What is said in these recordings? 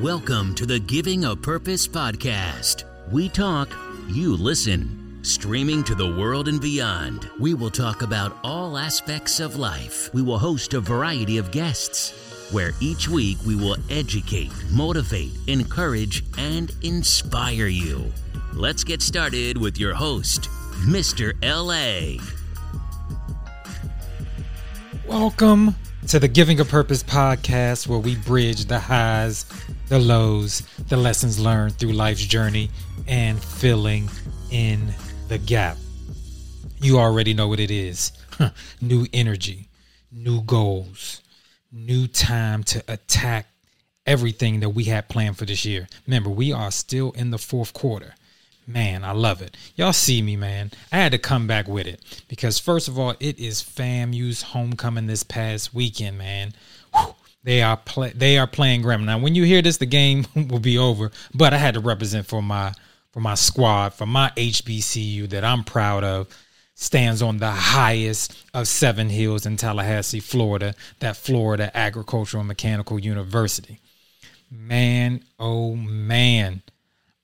Welcome to the Giving a Purpose podcast. We talk, you listen. Streaming to the world and beyond, we will talk about all aspects of life. We will host a variety of guests, where each week we will educate, motivate, encourage, and inspire you. Let's get started with your host, Mr. LA. Welcome to the Giving a Purpose podcast, where we bridge the highs, the lows, the lessons learned through life's journey, and filling in the gap. You already know what it is new energy, new goals, new time to attack everything that we had planned for this year. Remember, we are still in the fourth quarter. Man, I love it. Y'all see me, man. I had to come back with it because, first of all, it is FAMU's homecoming this past weekend, man. They are play- they are playing Graham. Now, when you hear this, the game will be over. But I had to represent for my for my squad, for my HBCU that I'm proud of, stands on the highest of seven hills in Tallahassee, Florida, that Florida Agricultural Mechanical University. Man, oh man,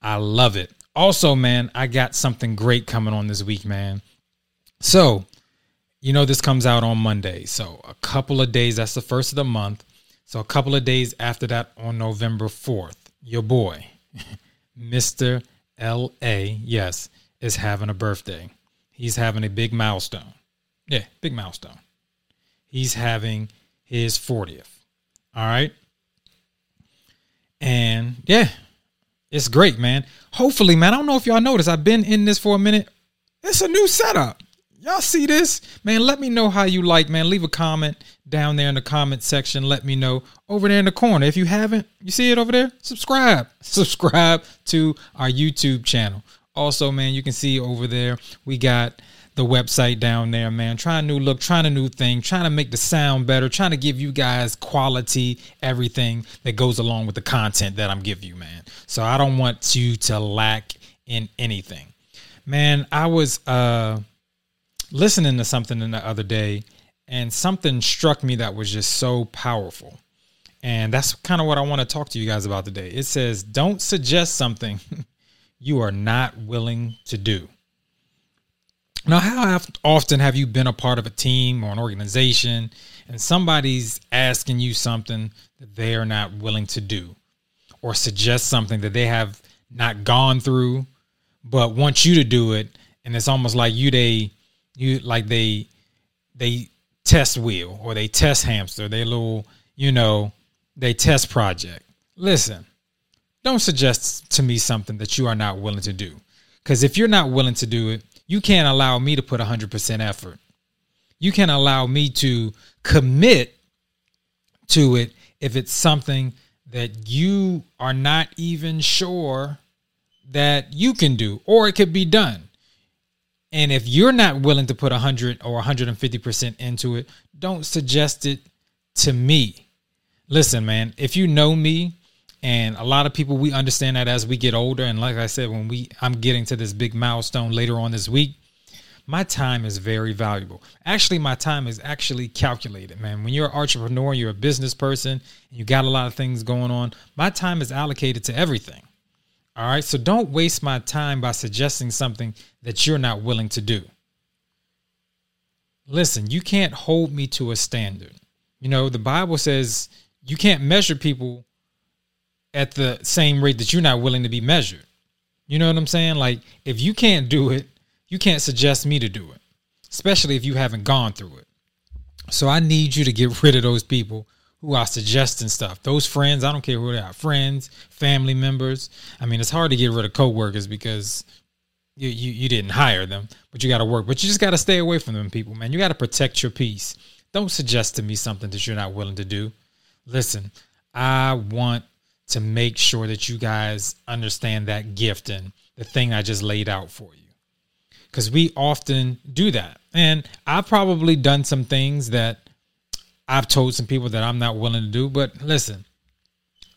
I love it. Also, man, I got something great coming on this week, man. So, you know, this comes out on Monday. So, a couple of days, that's the first of the month. So, a couple of days after that, on November 4th, your boy, Mr. L.A., yes, is having a birthday. He's having a big milestone. Yeah, big milestone. He's having his 40th. All right. And yeah, it's great, man. Hopefully, man. I don't know if y'all noticed. I've been in this for a minute. It's a new setup. Y'all see this? Man, let me know how you like, man. Leave a comment down there in the comment section. Let me know over there in the corner. If you haven't, you see it over there? Subscribe. Subscribe to our YouTube channel. Also, man, you can see over there we got the website down there, man. Trying a new look, trying a new thing, trying to make the sound better, trying to give you guys quality, everything that goes along with the content that I'm giving you, man. So I don't want you to lack in anything. Man, I was uh listening to something the other day and something struck me that was just so powerful. And that's kind of what I want to talk to you guys about today. It says, don't suggest something you are not willing to do. Now, how often have you been a part of a team or an organization and somebody's asking you something that they are not willing to do or suggest something that they have not gone through but want you to do it and it's almost like you they you like they they test wheel or they test hamster, they little, you know, they test project. Listen, don't suggest to me something that you are not willing to do. Because if you're not willing to do it, you can't allow me to put 100% effort. You can't allow me to commit to it if it's something that you are not even sure that you can do or it could be done. And if you're not willing to put 100 or 150% into it, don't suggest it to me. Listen, man, if you know me, and a lot of people we understand that as we get older and like I said when we I'm getting to this big milestone later on this week, my time is very valuable. Actually, my time is actually calculated, man. When you're an entrepreneur, you're a business person, and you got a lot of things going on, my time is allocated to everything. All right. So don't waste my time by suggesting something that you're not willing to do. Listen, you can't hold me to a standard. You know, the Bible says you can't measure people at the same rate that you're not willing to be measured. You know what I'm saying? Like, if you can't do it, you can't suggest me to do it, especially if you haven't gone through it. So I need you to get rid of those people who are suggesting stuff. Those friends, I don't care who they are, friends, family members. I mean, it's hard to get rid of coworkers because you you, you didn't hire them, but you got to work. But you just got to stay away from them people, man. You got to protect your peace. Don't suggest to me something that you're not willing to do. Listen, I want to make sure that you guys understand that gift and the thing I just laid out for you. Because we often do that. And I've probably done some things that I've told some people that I'm not willing to do, but listen,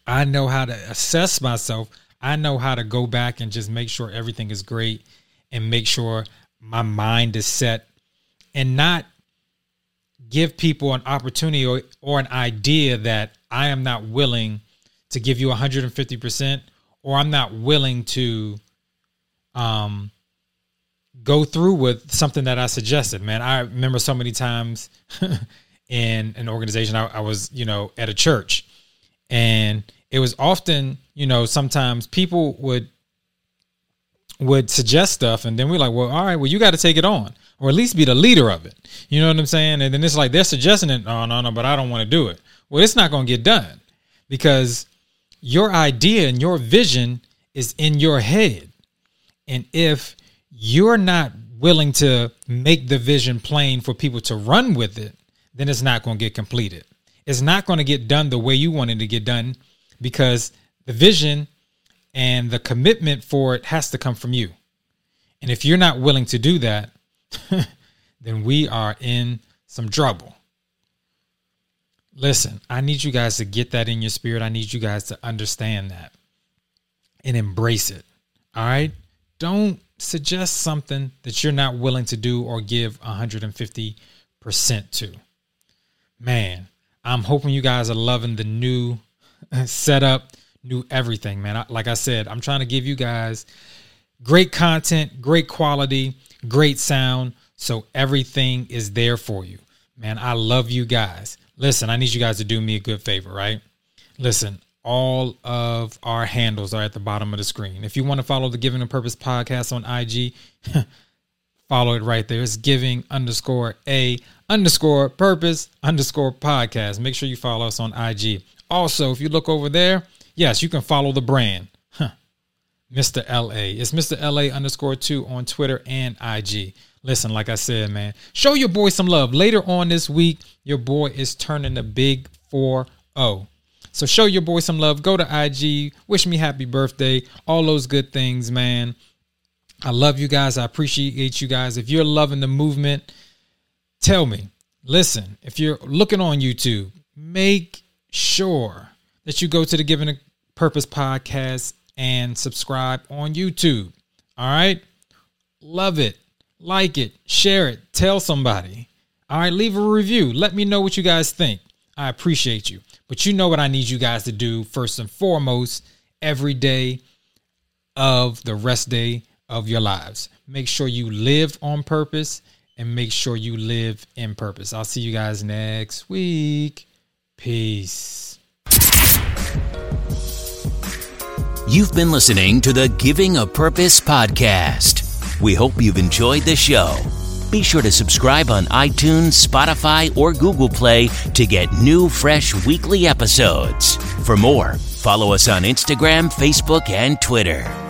I know how to assess myself. I know how to go back and just make sure everything is great and make sure my mind is set and not give people an opportunity or, or an idea that I am not willing to give you 150% or I'm not willing to um go through with something that I suggested, man. I remember so many times in an organization I, I was, you know, at a church and it was often, you know, sometimes people would would suggest stuff and then we're like, well, all right, well, you got to take it on or at least be the leader of it. You know what I'm saying? And then it's like they're suggesting it. No, no, no, but I don't want to do it. Well, it's not going to get done because your idea and your vision is in your head. And if you're not willing to make the vision plain for people to run with it, then it's not going to get completed. It's not going to get done the way you want it to get done because the vision and the commitment for it has to come from you. And if you're not willing to do that, then we are in some trouble. Listen, I need you guys to get that in your spirit. I need you guys to understand that and embrace it. All right? Don't suggest something that you're not willing to do or give 150% to. Man, I'm hoping you guys are loving the new setup, new everything, man. Like I said, I'm trying to give you guys great content, great quality, great sound. So everything is there for you. Man, I love you guys. Listen, I need you guys to do me a good favor, right? Listen, all of our handles are at the bottom of the screen. If you want to follow the Giving a Purpose podcast on IG, follow it right there. It's giving underscore a underscore purpose underscore podcast. Make sure you follow us on IG. Also, if you look over there, yes, you can follow the brand. Mr. LA. It's Mr. LA underscore two on Twitter and IG. Listen, like I said, man, show your boy some love. Later on this week, your boy is turning the big 4 0. So show your boy some love. Go to IG, wish me happy birthday, all those good things, man. I love you guys. I appreciate you guys. If you're loving the movement, tell me. Listen, if you're looking on YouTube, make sure that you go to the Giving a Purpose podcast and subscribe on YouTube. All right? Love it like it, share it, tell somebody. All right, leave a review. Let me know what you guys think. I appreciate you. But you know what I need you guys to do first and foremost every day of the rest day of your lives. Make sure you live on purpose and make sure you live in purpose. I'll see you guys next week. Peace. You've been listening to the Giving a Purpose podcast. We hope you've enjoyed the show. Be sure to subscribe on iTunes, Spotify, or Google Play to get new, fresh weekly episodes. For more, follow us on Instagram, Facebook, and Twitter.